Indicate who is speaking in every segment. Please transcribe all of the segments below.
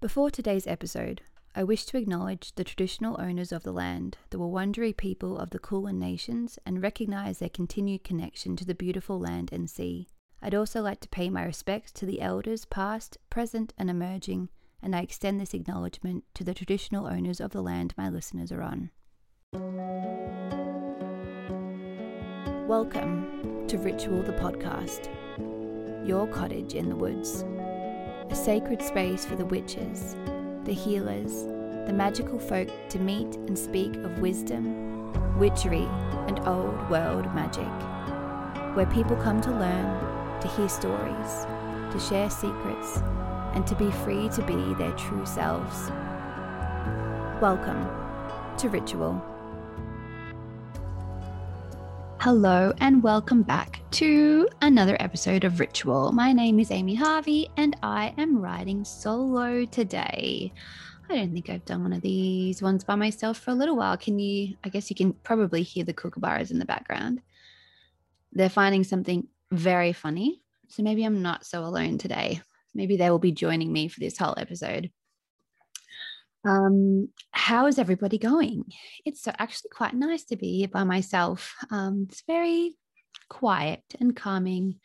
Speaker 1: Before today's episode, I wish to acknowledge the traditional owners of the land, the Wurundjeri people of the Kulin Nations, and recognise their continued connection to the beautiful land and sea. I'd also like to pay my respects to the elders past, present, and emerging, and I extend this acknowledgement to the traditional owners of the land my listeners are on. Welcome to Ritual the Podcast, your cottage in the woods, a sacred space for the witches, the healers, the magical folk to meet and speak of wisdom, witchery, and old world magic, where people come to learn, to hear stories, to share secrets, and to be free to be their true selves. Welcome to Ritual. Hello, and welcome back to another episode of Ritual. My name is Amy Harvey, and I am riding solo today. I don't think I've done one of these ones by myself for a little while. Can you? I guess you can probably hear the kookaburras in the background. They're finding something very funny. So maybe I'm not so alone today. Maybe they will be joining me for this whole episode. Um, how is everybody going? It's actually quite nice to be here by myself. Um, it's very quiet and calming.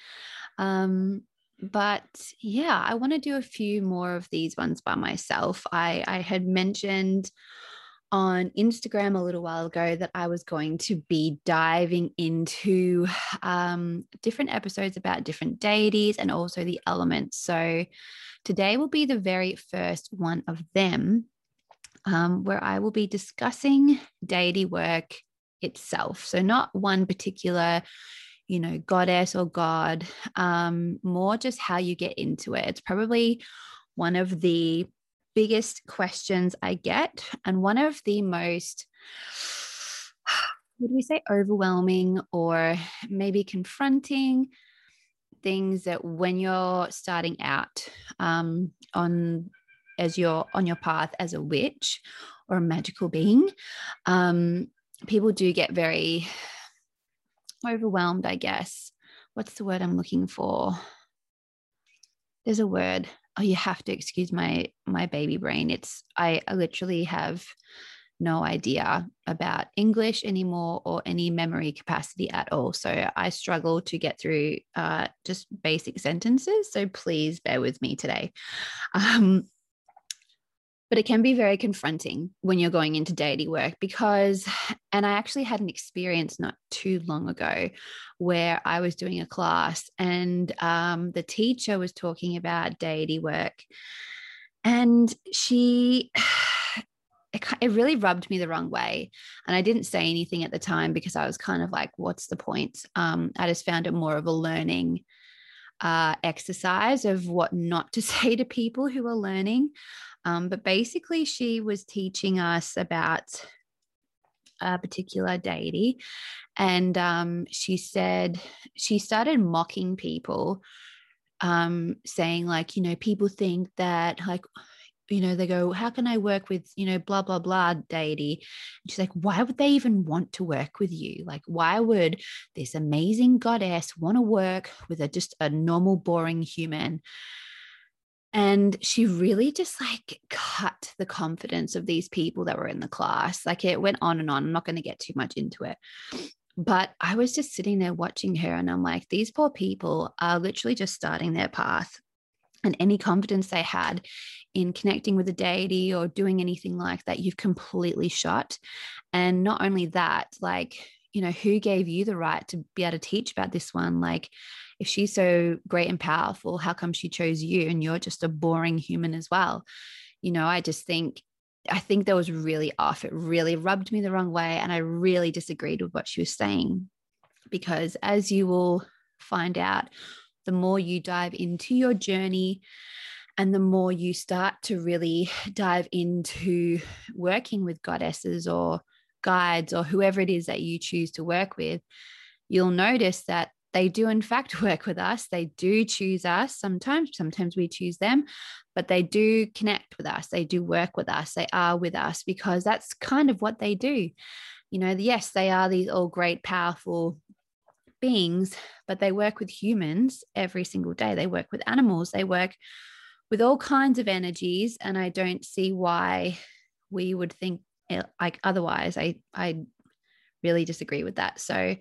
Speaker 1: Um, but yeah, I want to do a few more of these ones by myself. I, I had mentioned on Instagram a little while ago that I was going to be diving into um, different episodes about different deities and also the elements. So today will be the very first one of them um, where I will be discussing deity work itself. So, not one particular, you know, goddess or god, um, more just how you get into it. It's probably one of the biggest questions I get, and one of the most, would we say, overwhelming or maybe confronting things that when you're starting out um, on as you're on your path as a witch or a magical being, um, people do get very overwhelmed, I guess. What's the word I'm looking for? There's a word. Oh, you have to excuse my my baby brain. It's I, literally have no idea about English anymore or any memory capacity at all. So I struggle to get through uh, just basic sentences. So please bear with me today. Um, but it can be very confronting when you're going into deity work because and i actually had an experience not too long ago where i was doing a class and um, the teacher was talking about deity work and she it, it really rubbed me the wrong way. And i didn't say anything at the time because i was kind of like what's the point? Um, i just found it more of a learning uh, exercise of what not to say to people who are learning um, but basically, she was teaching us about a particular deity. And um, she said, she started mocking people, um, saying, like, you know, people think that, like, you know, they go, How can I work with, you know, blah, blah, blah deity? And she's like, Why would they even want to work with you? Like, why would this amazing goddess want to work with a just a normal, boring human? And she really just like cut the confidence of these people that were in the class. Like it went on and on. I'm not going to get too much into it. But I was just sitting there watching her, and I'm like, these poor people are literally just starting their path. And any confidence they had in connecting with a deity or doing anything like that, you've completely shot. And not only that, like, you know, who gave you the right to be able to teach about this one? Like, if she's so great and powerful, how come she chose you and you're just a boring human as well? You know, I just think I think that was really off. It really rubbed me the wrong way. And I really disagreed with what she was saying. Because as you will find out, the more you dive into your journey and the more you start to really dive into working with goddesses or guides or whoever it is that you choose to work with, you'll notice that they do in fact work with us they do choose us sometimes sometimes we choose them but they do connect with us they do work with us they are with us because that's kind of what they do you know yes they are these all great powerful beings but they work with humans every single day they work with animals they work with all kinds of energies. And I don't see why we would think eh, like otherwise. I, I really disagree with that. So,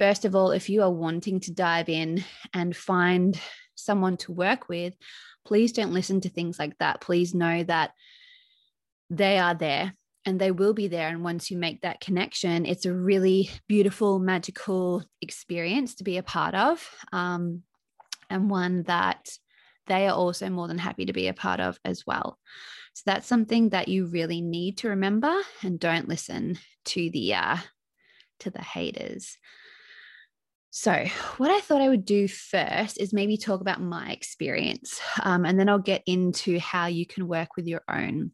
Speaker 1: first of all, if you are wanting to dive in and find someone to work with, please don't listen to things like that. Please know that they are there and they will be there. And once you make that connection, it's a really beautiful, magical experience to be a part of, um, and one that they are also more than happy to be a part of as well. So that's something that you really need to remember, and don't listen to the uh, to the haters. So, what I thought I would do first is maybe talk about my experience, um, and then I'll get into how you can work with your own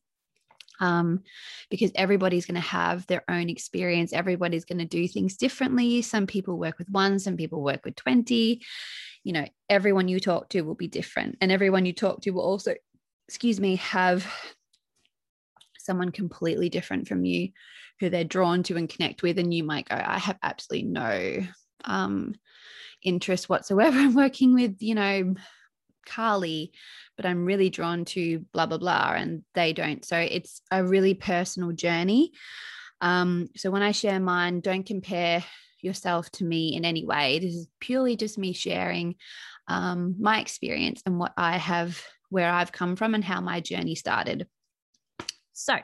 Speaker 1: um, because everybody's going to have their own experience. Everybody's going to do things differently. Some people work with one, some people work with 20. You know, everyone you talk to will be different. And everyone you talk to will also, excuse me, have someone completely different from you who they're drawn to and connect with. And you might go, I have absolutely no um, interest whatsoever in working with, you know, Kali, but I'm really drawn to blah, blah, blah. And they don't. So it's a really personal journey. Um, so when I share mine, don't compare yourself to me in any way. This is purely just me sharing um, my experience and what I have, where I've come from, and how my journey started. So,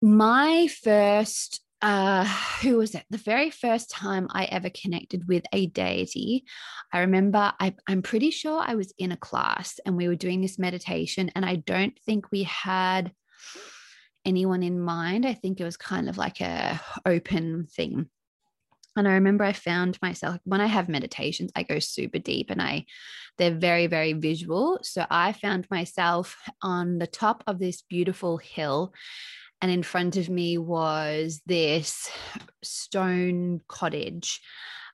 Speaker 1: my first uh, who was it? The very first time I ever connected with a deity, I remember I, I'm pretty sure I was in a class and we were doing this meditation, and I don't think we had anyone in mind. I think it was kind of like a open thing. And I remember I found myself when I have meditations, I go super deep and I they're very, very visual. So I found myself on the top of this beautiful hill and in front of me was this stone cottage.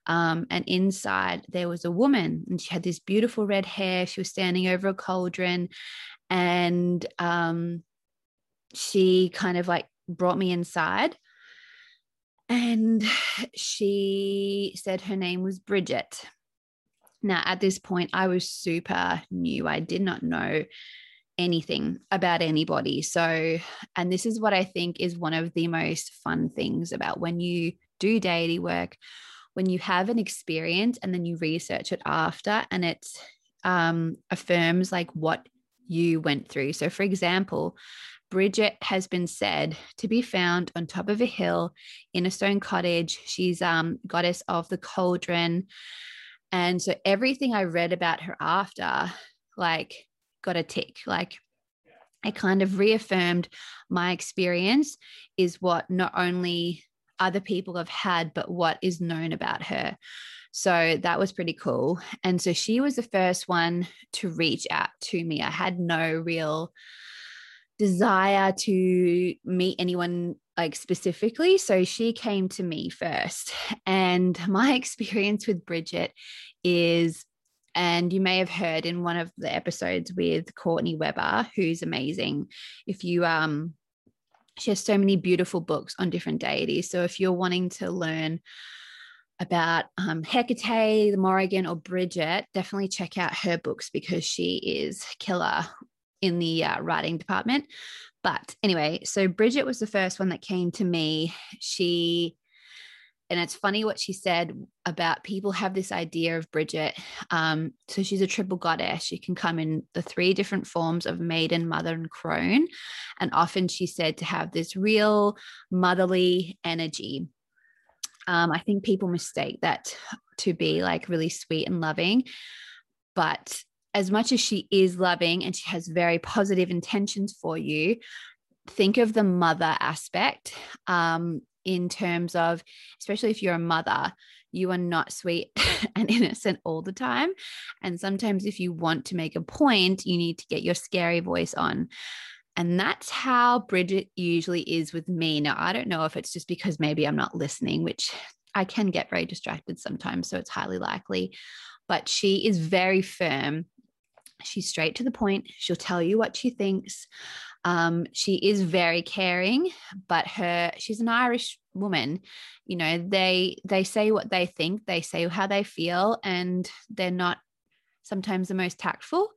Speaker 1: Um, and inside there was a woman, and she had this beautiful red hair. She was standing over a cauldron, and um, she kind of like brought me inside. And she said her name was Bridget. Now, at this point, I was super new. I did not know anything about anybody. So, and this is what I think is one of the most fun things about when you do deity work, when you have an experience and then you research it after and it um, affirms like what you went through. So, for example, Bridget has been said to be found on top of a hill in a stone cottage. She's um goddess of the cauldron. And so everything I read about her after, like got a tick. Like it kind of reaffirmed my experience is what not only other people have had, but what is known about her. So that was pretty cool. And so she was the first one to reach out to me. I had no real desire to meet anyone like specifically. So she came to me first. And my experience with Bridget is and you may have heard in one of the episodes with Courtney Weber, who's amazing. If you um she has so many beautiful books on different deities. So if you're wanting to learn about um, Hecate, the Morrigan, or Bridget, definitely check out her books because she is killer in the uh, writing department. But anyway, so Bridget was the first one that came to me. She and it's funny what she said about people have this idea of Bridget. Um, so she's a triple goddess. She can come in the three different forms of maiden, mother, and crone. And often she's said to have this real motherly energy. Um, I think people mistake that to be like really sweet and loving. But as much as she is loving and she has very positive intentions for you, think of the mother aspect um, in terms of, especially if you're a mother, you are not sweet and innocent all the time. And sometimes, if you want to make a point, you need to get your scary voice on. And that's how Bridget usually is with me. Now, I don't know if it's just because maybe I'm not listening, which I can get very distracted sometimes. So it's highly likely. But she is very firm. She's straight to the point. She'll tell you what she thinks. Um, she is very caring, but her she's an Irish woman. You know, they they say what they think, they say how they feel, and they're not sometimes the most tactful.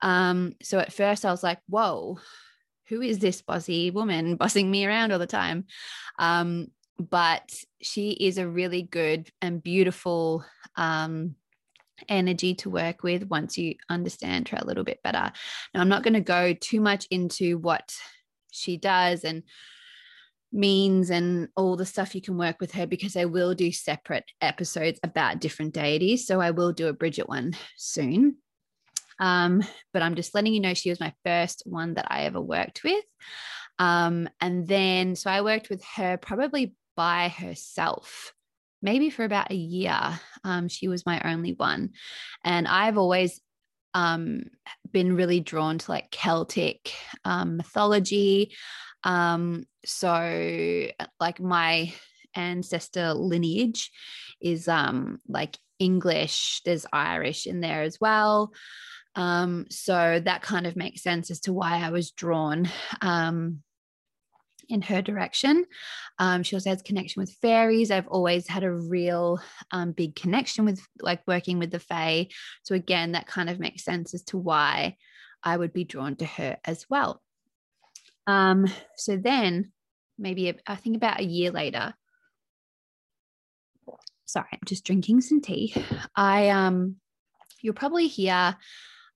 Speaker 1: Um, so at first I was like, whoa, who is this bossy woman bossing me around all the time? Um, but she is a really good and beautiful um, energy to work with once you understand her a little bit better. Now, I'm not going to go too much into what she does and means and all the stuff you can work with her because I will do separate episodes about different deities. So I will do a Bridget one soon. Um, but I'm just letting you know she was my first one that I ever worked with. Um, and then, so I worked with her probably by herself, maybe for about a year. Um, she was my only one. And I've always um, been really drawn to like Celtic um, mythology. Um, so, like, my ancestor lineage is um, like English, there's Irish in there as well. Um, so that kind of makes sense as to why I was drawn um, in her direction. Um, she also has connection with fairies. I've always had a real um, big connection with like working with the fae. So again, that kind of makes sense as to why I would be drawn to her as well. Um, so then, maybe I think about a year later. Sorry, I'm just drinking some tea. I um, you'll probably hear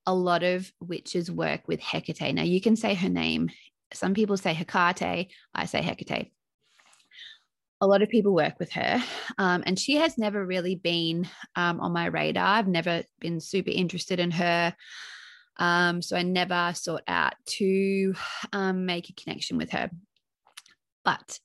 Speaker 1: a lot of witches work with Hecate. Now you can say her name some people say Hecate, I say Hecate. A lot of people work with her, um, and she has never really been um, on my radar. I've never been super interested in her. Um, so I never sought out to um, make a connection with her. But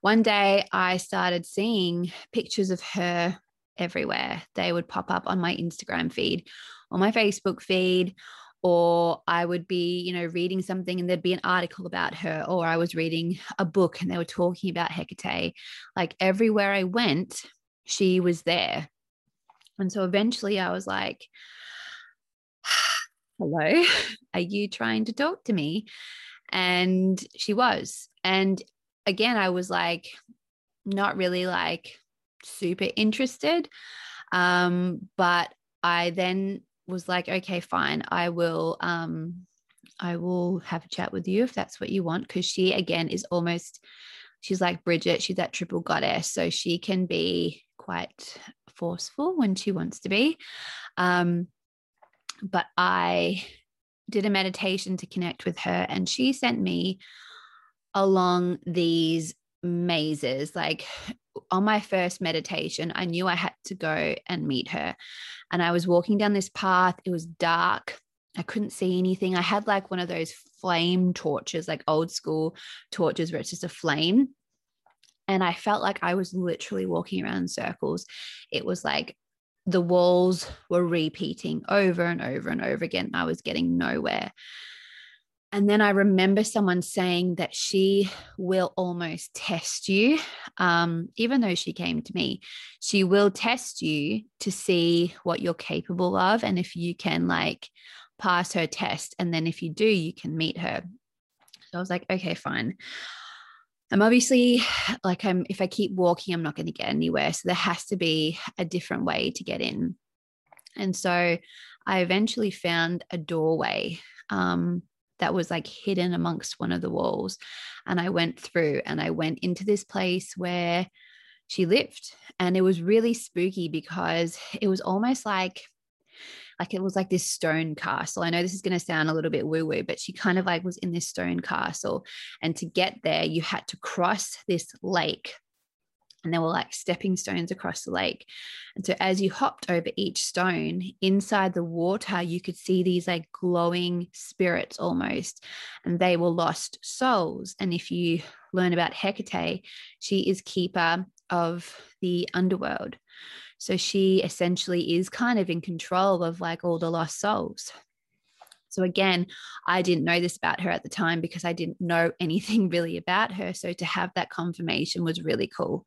Speaker 1: one day I started seeing pictures of her everywhere. They would pop up on my Instagram feed, on my Facebook feed, or I would be, you know, reading something and there'd be an article about her, or I was reading a book and they were talking about Hecate. Like everywhere I went, she was there. And so eventually I was like, hello, are you trying to talk to me? And she was. And again, I was like, not really like super interested. Um, but I then was like, okay, fine, I will um I will have a chat with you if that's what you want. Cause she again is almost she's like Bridget, she's that triple goddess. So she can be quite forceful when she wants to be. Um, but I did a meditation to connect with her, and she sent me along these mazes. Like on my first meditation, I knew I had to go and meet her. And I was walking down this path, it was dark. I couldn't see anything. I had like one of those flame torches, like old school torches where it's just a flame. And I felt like I was literally walking around in circles. It was like the walls were repeating over and over and over again. I was getting nowhere. And then I remember someone saying that she will almost test you, um, even though she came to me. She will test you to see what you're capable of and if you can like pass her test. And then if you do, you can meet her. So I was like, okay, fine. I'm obviously like I'm if I keep walking, I'm not going to get anywhere. So there has to be a different way to get in. And so I eventually found a doorway. Um, that was like hidden amongst one of the walls. And I went through and I went into this place where she lived. And it was really spooky because it was almost like like it was like this stone castle. I know this is going to sound a little bit woo woo, but she kind of like was in this stone castle. And to get there, you had to cross this lake and there were like stepping stones across the lake. And so as you hopped over each stone inside the water, you could see these like glowing spirits almost, and they were lost souls. And if you learn about Hecate, she is keeper of the underworld. So she essentially is kind of in control of like all the lost souls. So again, I didn't know this about her at the time because I didn't know anything really about her. So to have that confirmation was really cool.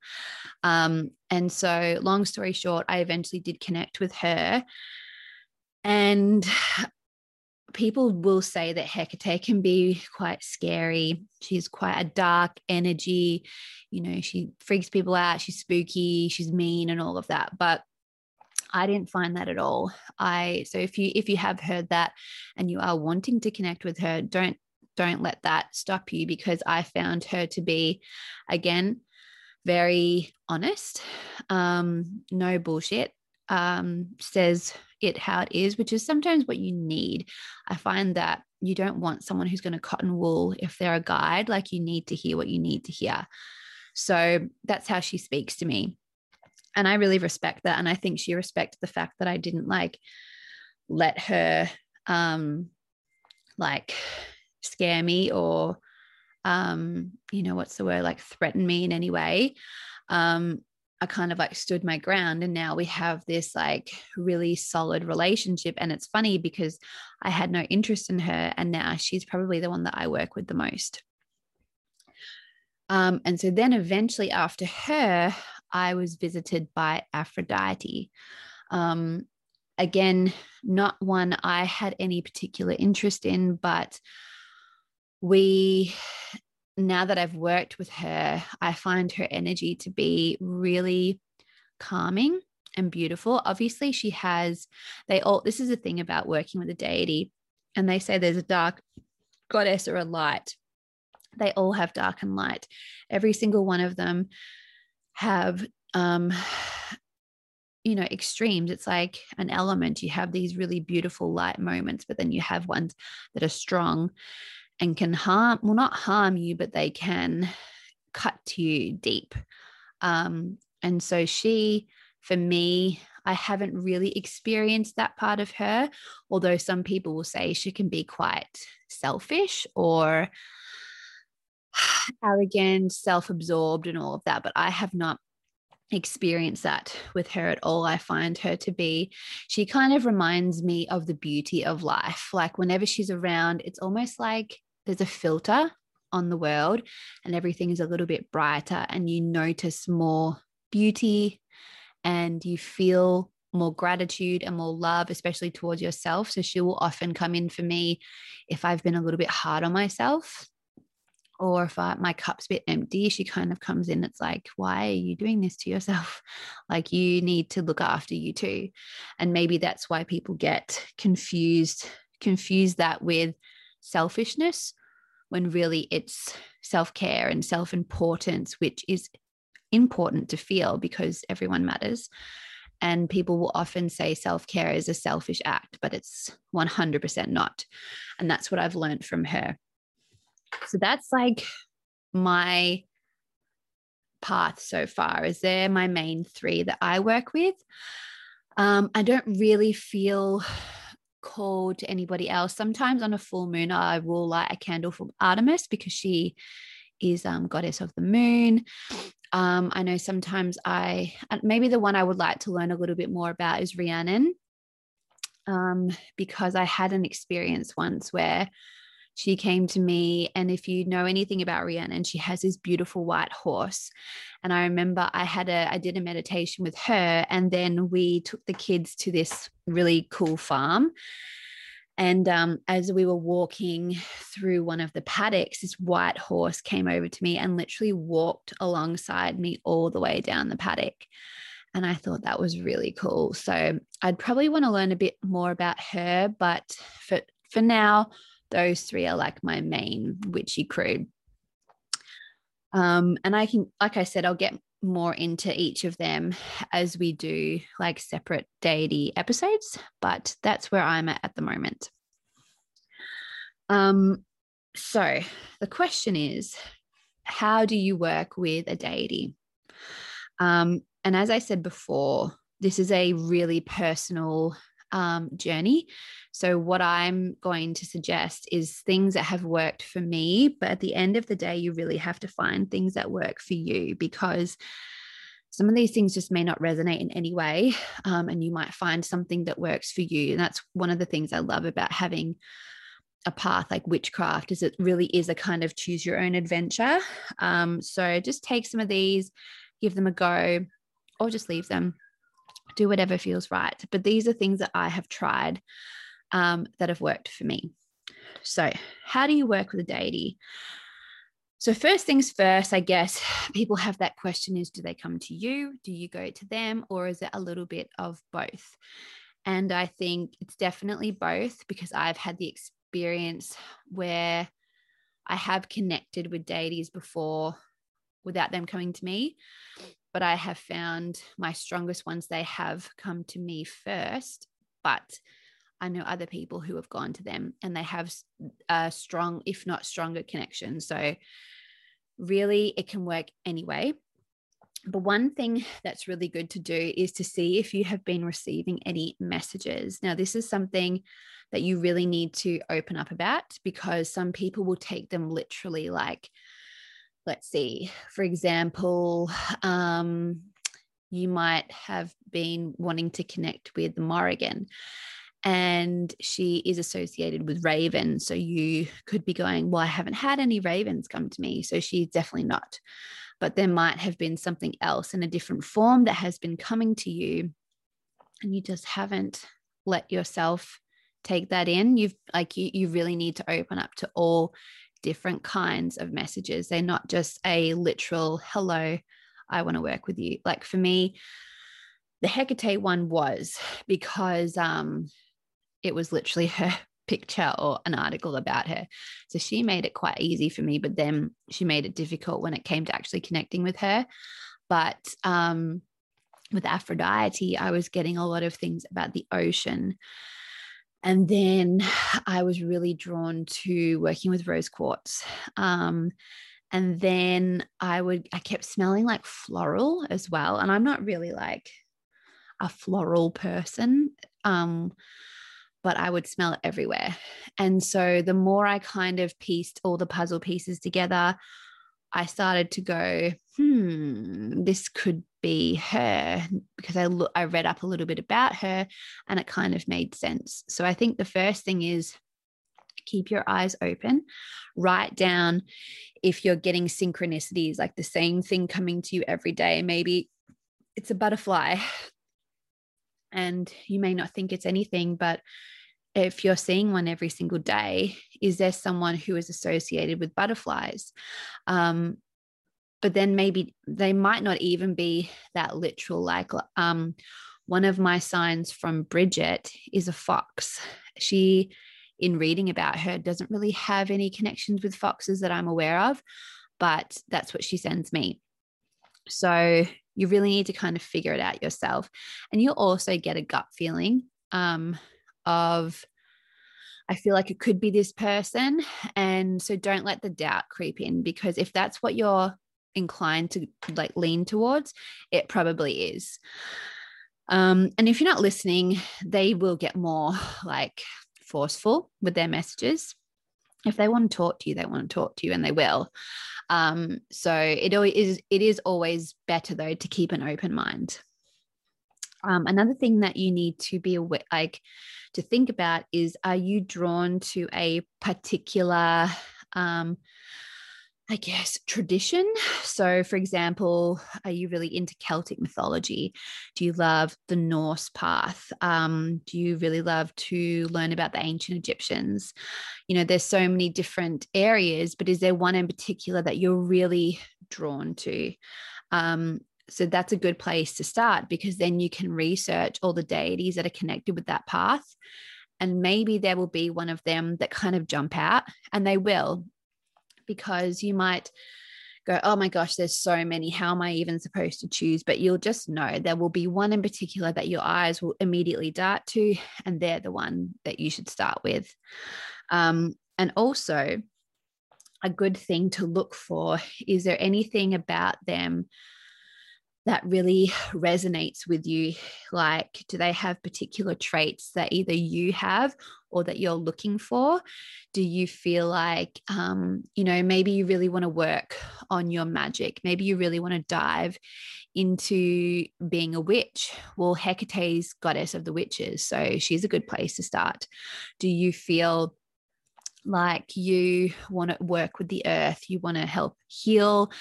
Speaker 1: Um, and so, long story short, I eventually did connect with her. And people will say that Hecate can be quite scary. She's quite a dark energy. You know, she freaks people out. She's spooky. She's mean and all of that. But I didn't find that at all. I so if you if you have heard that and you are wanting to connect with her, don't don't let that stop you because I found her to be again very honest, um, no bullshit, um, says it how it is, which is sometimes what you need. I find that you don't want someone who's going to cotton wool if they're a guide, like you need to hear what you need to hear. So that's how she speaks to me and I really respect that. And I think she respected the fact that I didn't like let her um like scare me or um, you know, what's the word, like threaten me in any way. Um, I kind of like stood my ground and now we have this like really solid relationship. And it's funny because I had no interest in her and now she's probably the one that I work with the most. Um, and so then eventually after her, I was visited by Aphrodite. Um, again, not one I had any particular interest in, but we, now that I've worked with her, I find her energy to be really calming and beautiful. Obviously, she has, they all, this is the thing about working with a deity, and they say there's a dark goddess or a light. They all have dark and light. Every single one of them have um you know extremes. It's like an element. You have these really beautiful light moments but then you have ones that are strong and can harm well not harm you but they can cut to you deep. Um and so she for me I haven't really experienced that part of her, although some people will say she can be quite selfish or arrogant, self absorbed, and all of that. But I have not experienced that with her at all. I find her to be, she kind of reminds me of the beauty of life. Like whenever she's around, it's almost like there's a filter on the world and everything is a little bit brighter and you notice more beauty and you feel more gratitude and more love, especially towards yourself. So she will often come in for me if I've been a little bit hard on myself or if I, my cup's a bit empty, she kind of comes in. It's like, why are you doing this to yourself? Like, you need to look after you too. And maybe that's why people get confused, confuse that with selfishness when really it's self care and self importance, which is important to feel because everyone matters. And people will often say self care is a selfish act, but it's 100% not. And that's what I've learned from her so that's like my path so far. Is there my main three that i work with? Um, i don't really feel called to anybody else. Sometimes on a full moon i will light a candle for artemis because she is um, goddess of the moon. Um, i know sometimes i maybe the one i would like to learn a little bit more about is rhiannon. Um, because i had an experience once where she came to me and if you know anything about Rhiannon she has this beautiful white horse and I remember I had a I did a meditation with her and then we took the kids to this really cool farm and um, as we were walking through one of the paddocks, this white horse came over to me and literally walked alongside me all the way down the paddock. And I thought that was really cool. So I'd probably want to learn a bit more about her, but for for now, those three are like my main witchy crew. Um, and I can, like I said, I'll get more into each of them as we do like separate deity episodes, but that's where I'm at at the moment. Um, so the question is, how do you work with a deity? Um, and as I said before, this is a really personal um, journey. So, what I'm going to suggest is things that have worked for me. But at the end of the day, you really have to find things that work for you because some of these things just may not resonate in any way. Um, and you might find something that works for you. And that's one of the things I love about having a path like witchcraft is it really is a kind of choose your own adventure. Um, so just take some of these, give them a go, or just leave them do whatever feels right. But these are things that I have tried um, that have worked for me. So, how do you work with a deity? So, first things first, I guess people have that question is do they come to you? Do you go to them? Or is it a little bit of both? And I think it's definitely both because I've had the experience where I have connected with deities before without them coming to me. But I have found my strongest ones, they have come to me first. But I know other people who have gone to them and they have a strong, if not stronger, connection. So, really, it can work anyway. But one thing that's really good to do is to see if you have been receiving any messages. Now, this is something that you really need to open up about because some people will take them literally like, let's see, for example, um, you might have been wanting to connect with Morrigan and she is associated with ravens. So you could be going, Well, I haven't had any ravens come to me. So she's definitely not. But there might have been something else in a different form that has been coming to you, and you just haven't let yourself take that in. You've like, you, you really need to open up to all different kinds of messages. They're not just a literal, hello, I want to work with you. Like for me, the Hecate one was because um, it was literally her picture or an article about her. So she made it quite easy for me, but then she made it difficult when it came to actually connecting with her. But um, with Aphrodite, I was getting a lot of things about the ocean. And then I was really drawn to working with rose quartz. Um, and then I would, I kept smelling like floral as well. And I'm not really like a floral person. Um, but I would smell it everywhere. And so the more I kind of pieced all the puzzle pieces together, I started to go, hmm, this could be her because I look, I read up a little bit about her and it kind of made sense. So I think the first thing is keep your eyes open, write down if you're getting synchronicities, like the same thing coming to you every day. Maybe it's a butterfly and you may not think it's anything, but if you're seeing one every single day, is there someone who is associated with butterflies? Um, but then maybe they might not even be that literal. Like um, one of my signs from Bridget is a fox. She, in reading about her, doesn't really have any connections with foxes that I'm aware of, but that's what she sends me. So you really need to kind of figure it out yourself. And you'll also get a gut feeling. Um, of I feel like it could be this person. And so don't let the doubt creep in because if that's what you're inclined to like lean towards, it probably is. Um, and if you're not listening, they will get more like forceful with their messages. If they want to talk to you, they want to talk to you and they will. Um, so it is it is always better though to keep an open mind. Um, another thing that you need to be aware, like to think about, is are you drawn to a particular, um, I guess, tradition? So, for example, are you really into Celtic mythology? Do you love the Norse path? Um, do you really love to learn about the ancient Egyptians? You know, there's so many different areas, but is there one in particular that you're really drawn to? Um, so that's a good place to start because then you can research all the deities that are connected with that path. And maybe there will be one of them that kind of jump out, and they will, because you might go, Oh my gosh, there's so many. How am I even supposed to choose? But you'll just know there will be one in particular that your eyes will immediately dart to, and they're the one that you should start with. Um, and also, a good thing to look for is there anything about them that really resonates with you? Like, do they have particular traits that either you have or that you're looking for? Do you feel like, um, you know, maybe you really want to work on your magic? Maybe you really want to dive into being a witch. Well, Hecate's goddess of the witches. So she's a good place to start. Do you feel like you want to work with the earth, you want to help heal,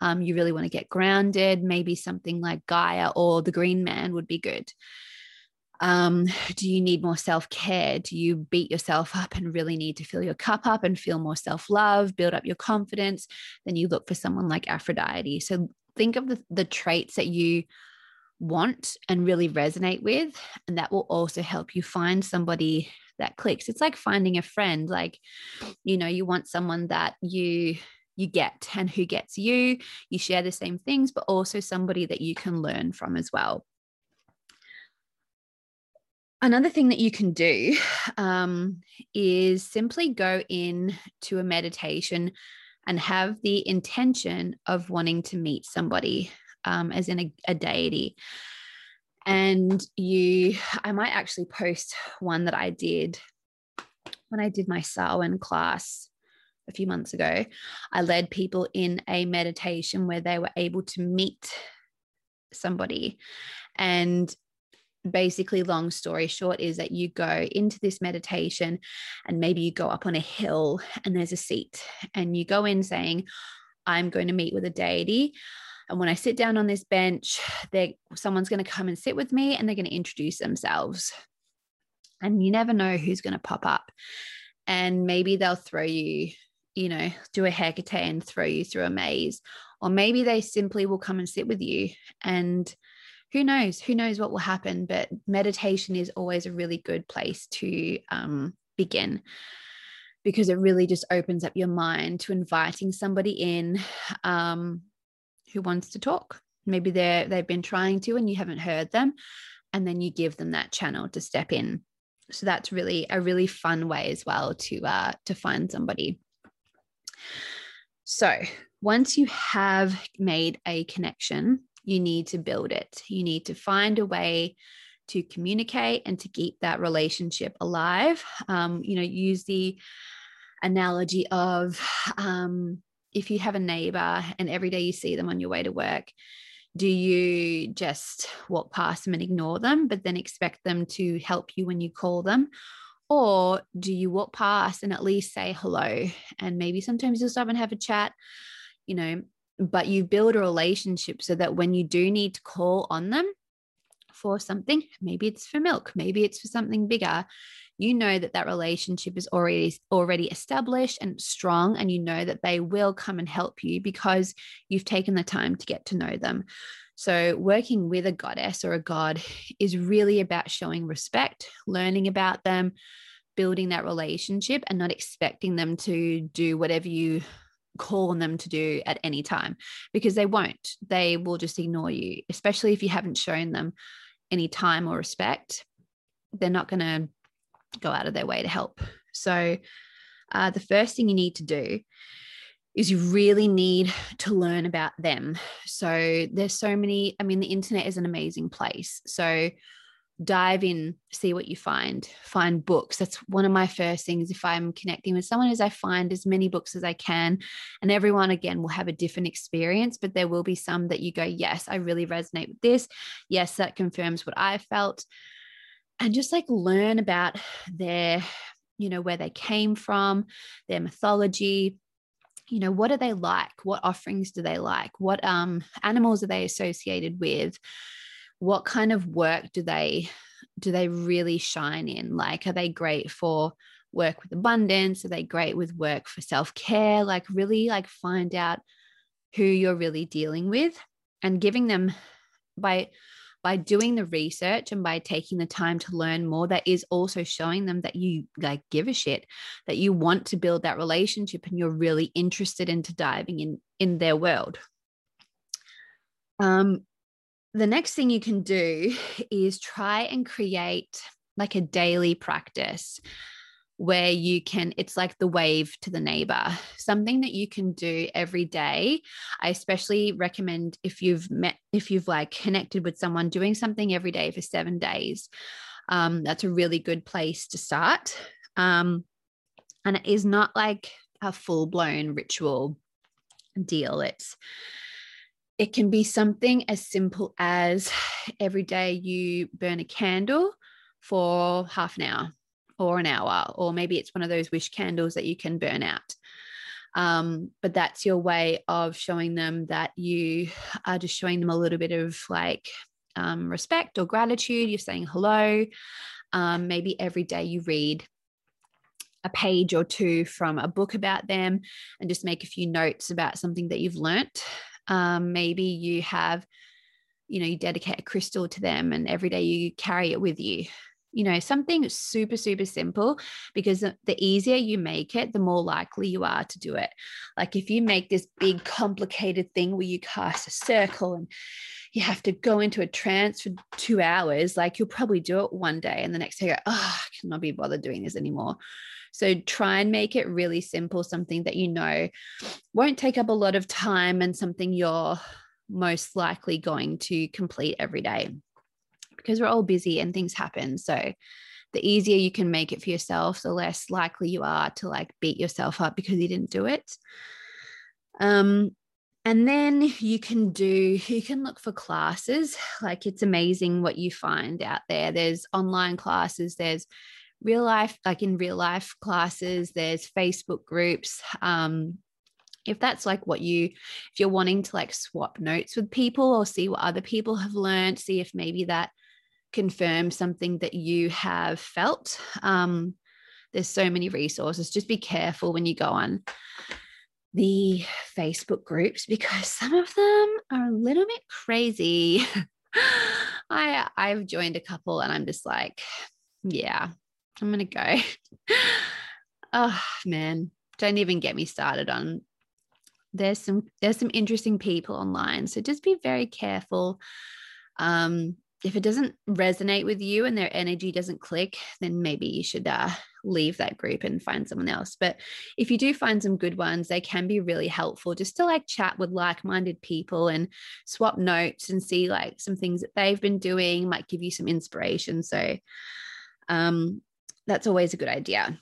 Speaker 1: um, you really want to get grounded, maybe something like Gaia or the Green Man would be good. Um, do you need more self care? Do you beat yourself up and really need to fill your cup up and feel more self love, build up your confidence? Then you look for someone like Aphrodite. So think of the, the traits that you want and really resonate with. And that will also help you find somebody that clicks. It's like finding a friend. Like, you know, you want someone that you you get and who gets you. You share the same things, but also somebody that you can learn from as well. Another thing that you can do um, is simply go in to a meditation and have the intention of wanting to meet somebody, um, as in a, a deity. And you, I might actually post one that I did when I did my Samhain class a few months ago. I led people in a meditation where they were able to meet somebody. And basically, long story short, is that you go into this meditation and maybe you go up on a hill and there's a seat, and you go in saying, I'm going to meet with a deity. And when I sit down on this bench, they someone's going to come and sit with me and they're going to introduce themselves. And you never know who's going to pop up. And maybe they'll throw you, you know, do a Hecate and throw you through a maze. Or maybe they simply will come and sit with you and who knows? Who knows what will happen but meditation is always a really good place to um, begin because it really just opens up your mind to inviting somebody in um, who wants to talk. Maybe they're they've been trying to and you haven't heard them and then you give them that channel to step in. So that's really a really fun way as well to uh, to find somebody. So once you have made a connection you need to build it. You need to find a way to communicate and to keep that relationship alive. Um, you know, use the analogy of um, if you have a neighbor and every day you see them on your way to work, do you just walk past them and ignore them, but then expect them to help you when you call them? Or do you walk past and at least say hello? And maybe sometimes you'll stop and have a chat. You know, but you build a relationship so that when you do need to call on them for something, maybe it's for milk, maybe it's for something bigger, you know that that relationship is already already established and strong and you know that they will come and help you because you've taken the time to get to know them. So, working with a goddess or a god is really about showing respect, learning about them, building that relationship, and not expecting them to do whatever you call on them to do at any time because they won't. They will just ignore you, especially if you haven't shown them any time or respect. They're not going to go out of their way to help. So, uh, the first thing you need to do is you really need to learn about them. So, there's so many, I mean, the internet is an amazing place. So, dive in see what you find find books. That's one of my first things if i'm connecting with someone is i find as many books as i can and everyone again will have a different experience but there will be some that you go yes i really resonate with this. Yes that confirms what i felt. And just like learn about their you know where they came from their mythology. You know what are they like? What offerings do they like? What um animals are they associated with what kind of work do they do they really shine in? Like are they great for work with abundance? Are they great with work for self-care? Like really like find out who you're really dealing with and giving them by by doing the research and by taking the time to learn more that is also showing them that you like give a shit that you want to build that relationship and you're really interested into diving in in their world. Um the next thing you can do is try and create like a daily practice where you can it's like the wave to the neighbor. Something that you can do every day. I especially recommend if you've met if you've like connected with someone doing something every day for seven days. Um, that's a really good place to start. Um, and it is not like a full-blown ritual deal. It's it can be something as simple as every day you burn a candle for half an hour or an hour, or maybe it's one of those wish candles that you can burn out. Um, but that's your way of showing them that you are just showing them a little bit of like um, respect or gratitude. You're saying hello. Um, maybe every day you read a page or two from a book about them and just make a few notes about something that you've learnt. Um, maybe you have, you know, you dedicate a crystal to them and every day you carry it with you. You know, something super, super simple because the, easier you make it, the more likely you are to do it. Like if you make this big, complicated thing where you cast a circle and you have to go into a trance for two hours, like you'll probably do it one day and the next day go, oh, I cannot be bothered doing this anymore. So try and make it really simple, something that you know won't take up a lot of time and something you're most likely going to complete every day because we're all busy and things happen. So the easier you can make it for yourself, the less likely you are to like beat yourself up because you didn't do it. Um, and then you can do, you can look for classes. Like it's amazing what you find out there. There's online classes, there's real life, like in real life classes, there's Facebook groups. Um, if that's like what you, if you're wanting to like swap notes with people or see what other people have learned, see if maybe that confirms something that you have felt. Um, there's so many resources. Just be careful when you go on the Facebook groups because some of them are a little bit crazy. I I've joined a couple and I'm just like, yeah, I'm gonna go. oh man, don't even get me started on there's some there's some interesting people online. So just be very careful. Um, if it doesn't resonate with you and their energy doesn't click, then maybe you should uh, leave that group and find someone else. But if you do find some good ones, they can be really helpful just to like chat with like minded people and swap notes and see like some things that they've been doing, might give you some inspiration. So, um, that's always a good idea.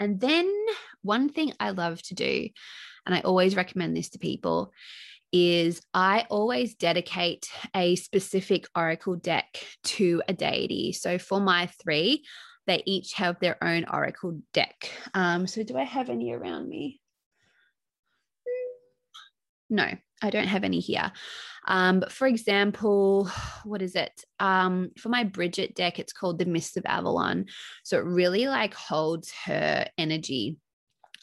Speaker 1: And then one thing I love to do, and I always recommend this to people, is I always dedicate a specific oracle deck to a deity. So for my three, they each have their own oracle deck. Um, so do I have any around me? No, I don't have any here. Um, but for example, what is it? Um, for my Bridget deck, it's called the Mist of Avalon. So it really like holds her energy.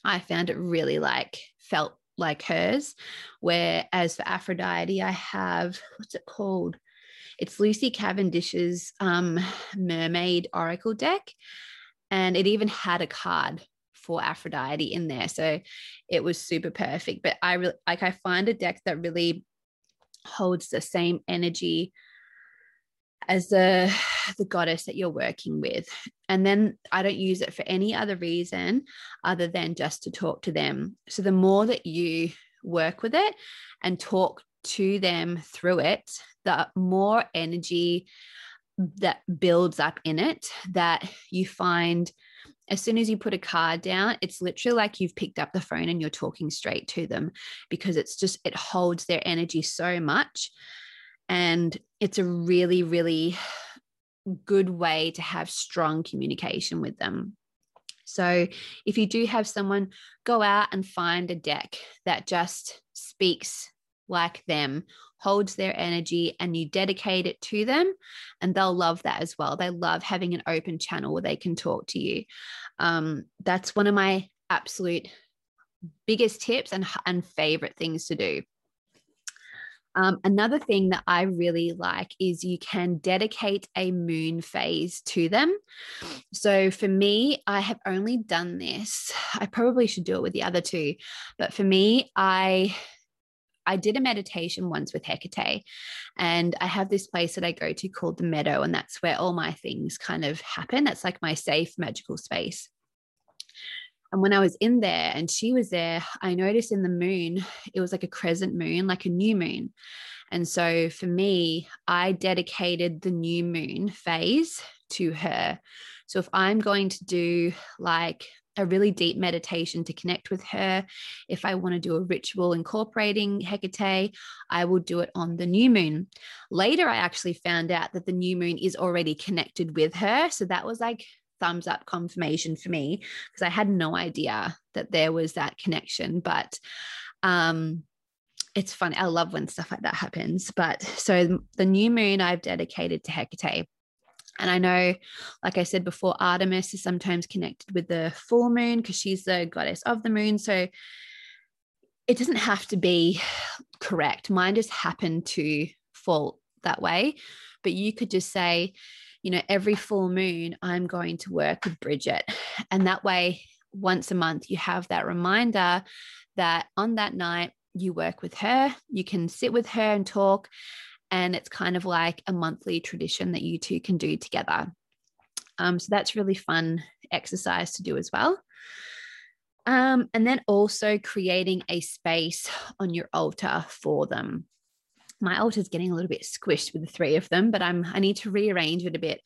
Speaker 1: I found it really like felt like hers. Whereas for Aphrodite, I have what's it called? It's Lucy Cavendish's um, Mermaid Oracle deck. And it even had a card for Aphrodite in there. So it was super perfect. But I really like I find a deck that really holds the same energy as the the goddess that you're working with. And then i don't use it for any other reason other than just to talk to them. So the more that you work with it and talk to them through it the more energy that builds up in it that you find as soon as you put a card down, it's literally like you've picked up the phone and you're talking straight to them because it's just, it holds their energy so much. And it's a really, really good way to have strong communication with them. So if you do have someone, go out and find a deck that just speaks like them holds their energy and you dedicate it to them and they'll love that as well they love having an open channel where they can talk to you um, that's one of my absolute biggest tips and, and favorite things to do um, another thing that I really like is you can dedicate a moon phase to them. So for me, I have only done this. I probably should do it with the other two, but for me, I I did a meditation once with Hecate, and I have this place that I go to called the Meadow, and that's where all my things kind of happen. That's like my safe magical space. And when I was in there and she was there, I noticed in the moon, it was like a crescent moon, like a new moon. And so for me, I dedicated the new moon phase to her. So if I'm going to do like a really deep meditation to connect with her. If I want to do a ritual incorporating Hecate, I will do it on the new moon. Later, I actually found out that the new moon is already connected with her. So that was like thumbs up confirmation for me because I had no idea that there was that connection. But um, it's funny. I love when stuff like that happens. But so the new moon I've dedicated to Hecate. And I know, like I said before, Artemis is sometimes connected with the full moon because she's the goddess of the moon. So it doesn't have to be correct. Mine just happened to fall that way. But you could just say, you know, every full moon, I'm going to work with Bridget. And that way, once a month, you have that reminder that on that night, you work with her, you can sit with her and talk. And it's kind of like a monthly tradition that you two can do together. Um, so that's really fun exercise to do as well. Um, and then also creating a space on your altar for them. My altar is getting a little bit squished with the three of them, but I'm I need to rearrange it a bit.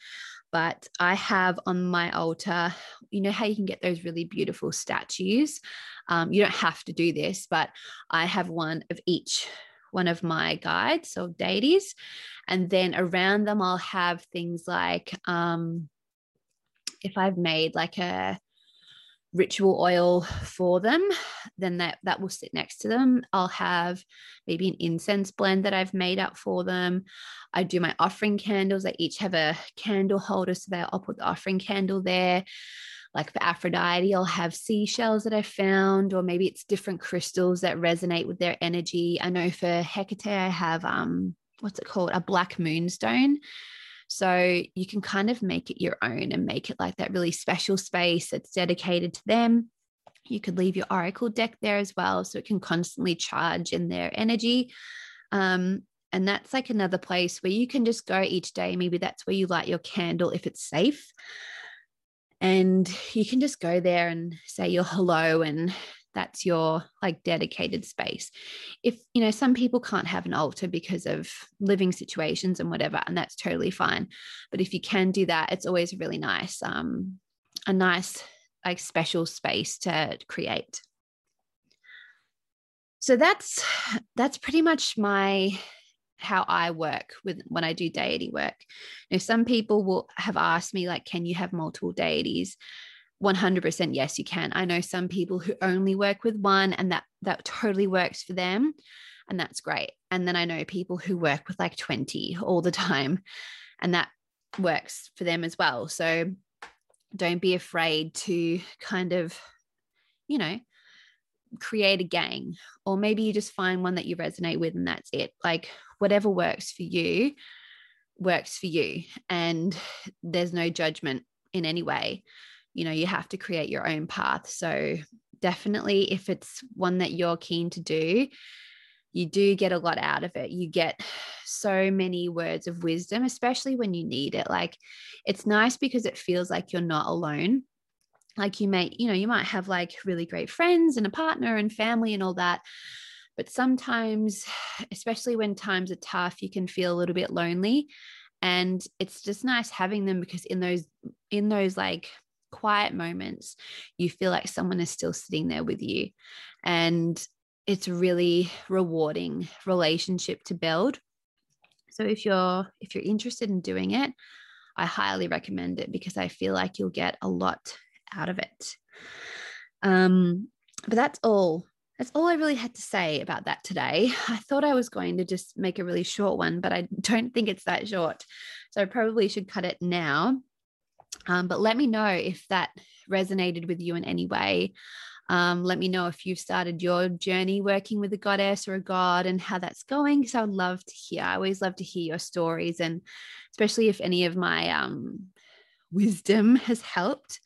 Speaker 1: But I have on my altar, you know how you can get those really beautiful statues. Um, you don't have to do this, but I have one of each one of my guides or deities, and then around them I'll have things like um, if I've made like a ritual oil for them then that that will sit next to them. I'll have maybe an incense blend that i've made up for them. I do my offering candles. I each have a candle holder so that i'll put the offering candle there like for aphrodite i'll have seashells that i found or maybe it's different crystals that resonate with their energy i know for hecate i have um what's it called a black moonstone so you can kind of make it your own and make it like that really special space that's dedicated to them. You could leave your oracle deck there as well, so it can constantly charge in their energy. Um, and that's like another place where you can just go each day. Maybe that's where you light your candle if it's safe. And you can just go there and say your hello and that's your like dedicated space. If you know some people can't have an altar because of living situations and whatever and that's totally fine. But if you can do that it's always really nice um a nice like special space to create. So that's that's pretty much my how I work with when I do deity work. Now, some people will have asked me, like, can you have multiple deities? 100% yes you can i know some people who only work with one and that that totally works for them and that's great and then i know people who work with like 20 all the time and that works for them as well so don't be afraid to kind of you know create a gang or maybe you just find one that you resonate with and that's it. Like whatever works for you works for you and there's no judgment in any way. You know you have to create your own path. So definitely if it's one that you're keen to do you do get a lot out of it. You get so many words of wisdom especially when you need it. Like it's nice because it feels like you're not alone like you may you know you might have like really great friends and a partner and family and all that but sometimes especially when times are tough you can feel a little bit lonely and it's just nice having them because in those in those like quiet moments, you feel like someone is still sitting there with you. And it's a really rewarding relationship to build. So if you're if you're interested in doing it, I highly recommend it because I feel like you'll get a lot out of it. Um, but that's all. That's all I really had to say about that today. I thought I was going to just make a really short one, but I don't think it's that short. So I probably should cut it now. Um, but let me know if that resonated with you in any way. Um, let me know if you've started your journey working with a goddess or a god and how that's going. Because I would love to hear. I always love to hear your stories, and especially if any of my um, wisdom has helped.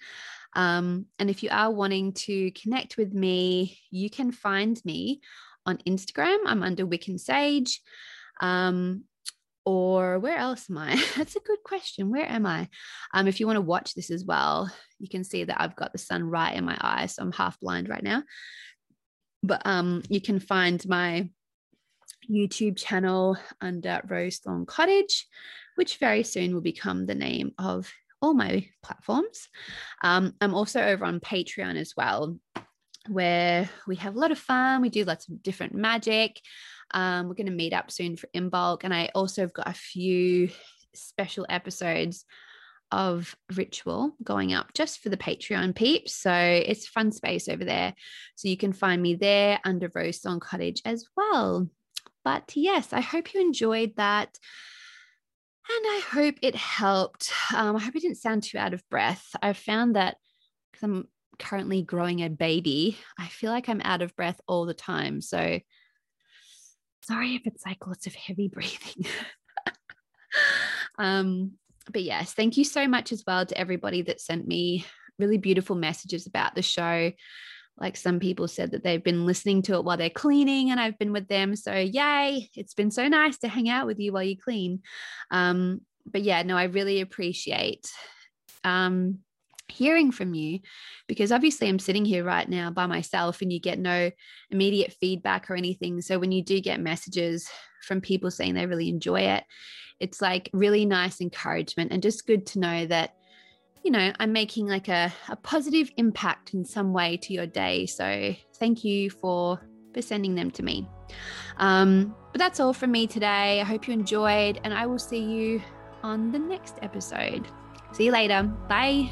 Speaker 1: Um, and if you are wanting to connect with me, you can find me on Instagram. I'm under Wiccan Sage. Um, or where else am I? That's a good question. Where am I? Um, if you want to watch this as well, you can see that I've got the sun right in my eyes, so I'm half blind right now. But um, you can find my YouTube channel under Rose Thorn Cottage, which very soon will become the name of all my platforms. Um, I'm also over on Patreon as well, where we have a lot of fun. We do lots of different magic. Um, we're going to meet up soon for Imbolc. And I also have got a few special episodes of ritual going up just for the Patreon peeps. So it's fun space over there. So you can find me there under Rose Thorn Cottage as well. But yes, I hope you enjoyed that. And I hope it helped. Um, I hope it didn't sound too out of breath. I found that because I'm currently growing a baby, I feel like I'm out of breath all the time. So sorry if it's like lots of heavy breathing. um, but yes, thank you so much as well to everybody that sent me really beautiful messages about the show. Like some people said that they've been listening to it while they're cleaning, and I've been with them. So, yay, it's been so nice to hang out with you while you clean. Um, but yeah, no, I really appreciate um, hearing from you because obviously I'm sitting here right now by myself and you get no immediate feedback or anything. So, when you do get messages from people saying they really enjoy it, it's like really nice encouragement and just good to know that you know i'm making like a, a positive impact in some way to your day so thank you for for sending them to me. Um, but that's all from me today. I hope you enjoyed and i will see you on the next episode. See you later. Bye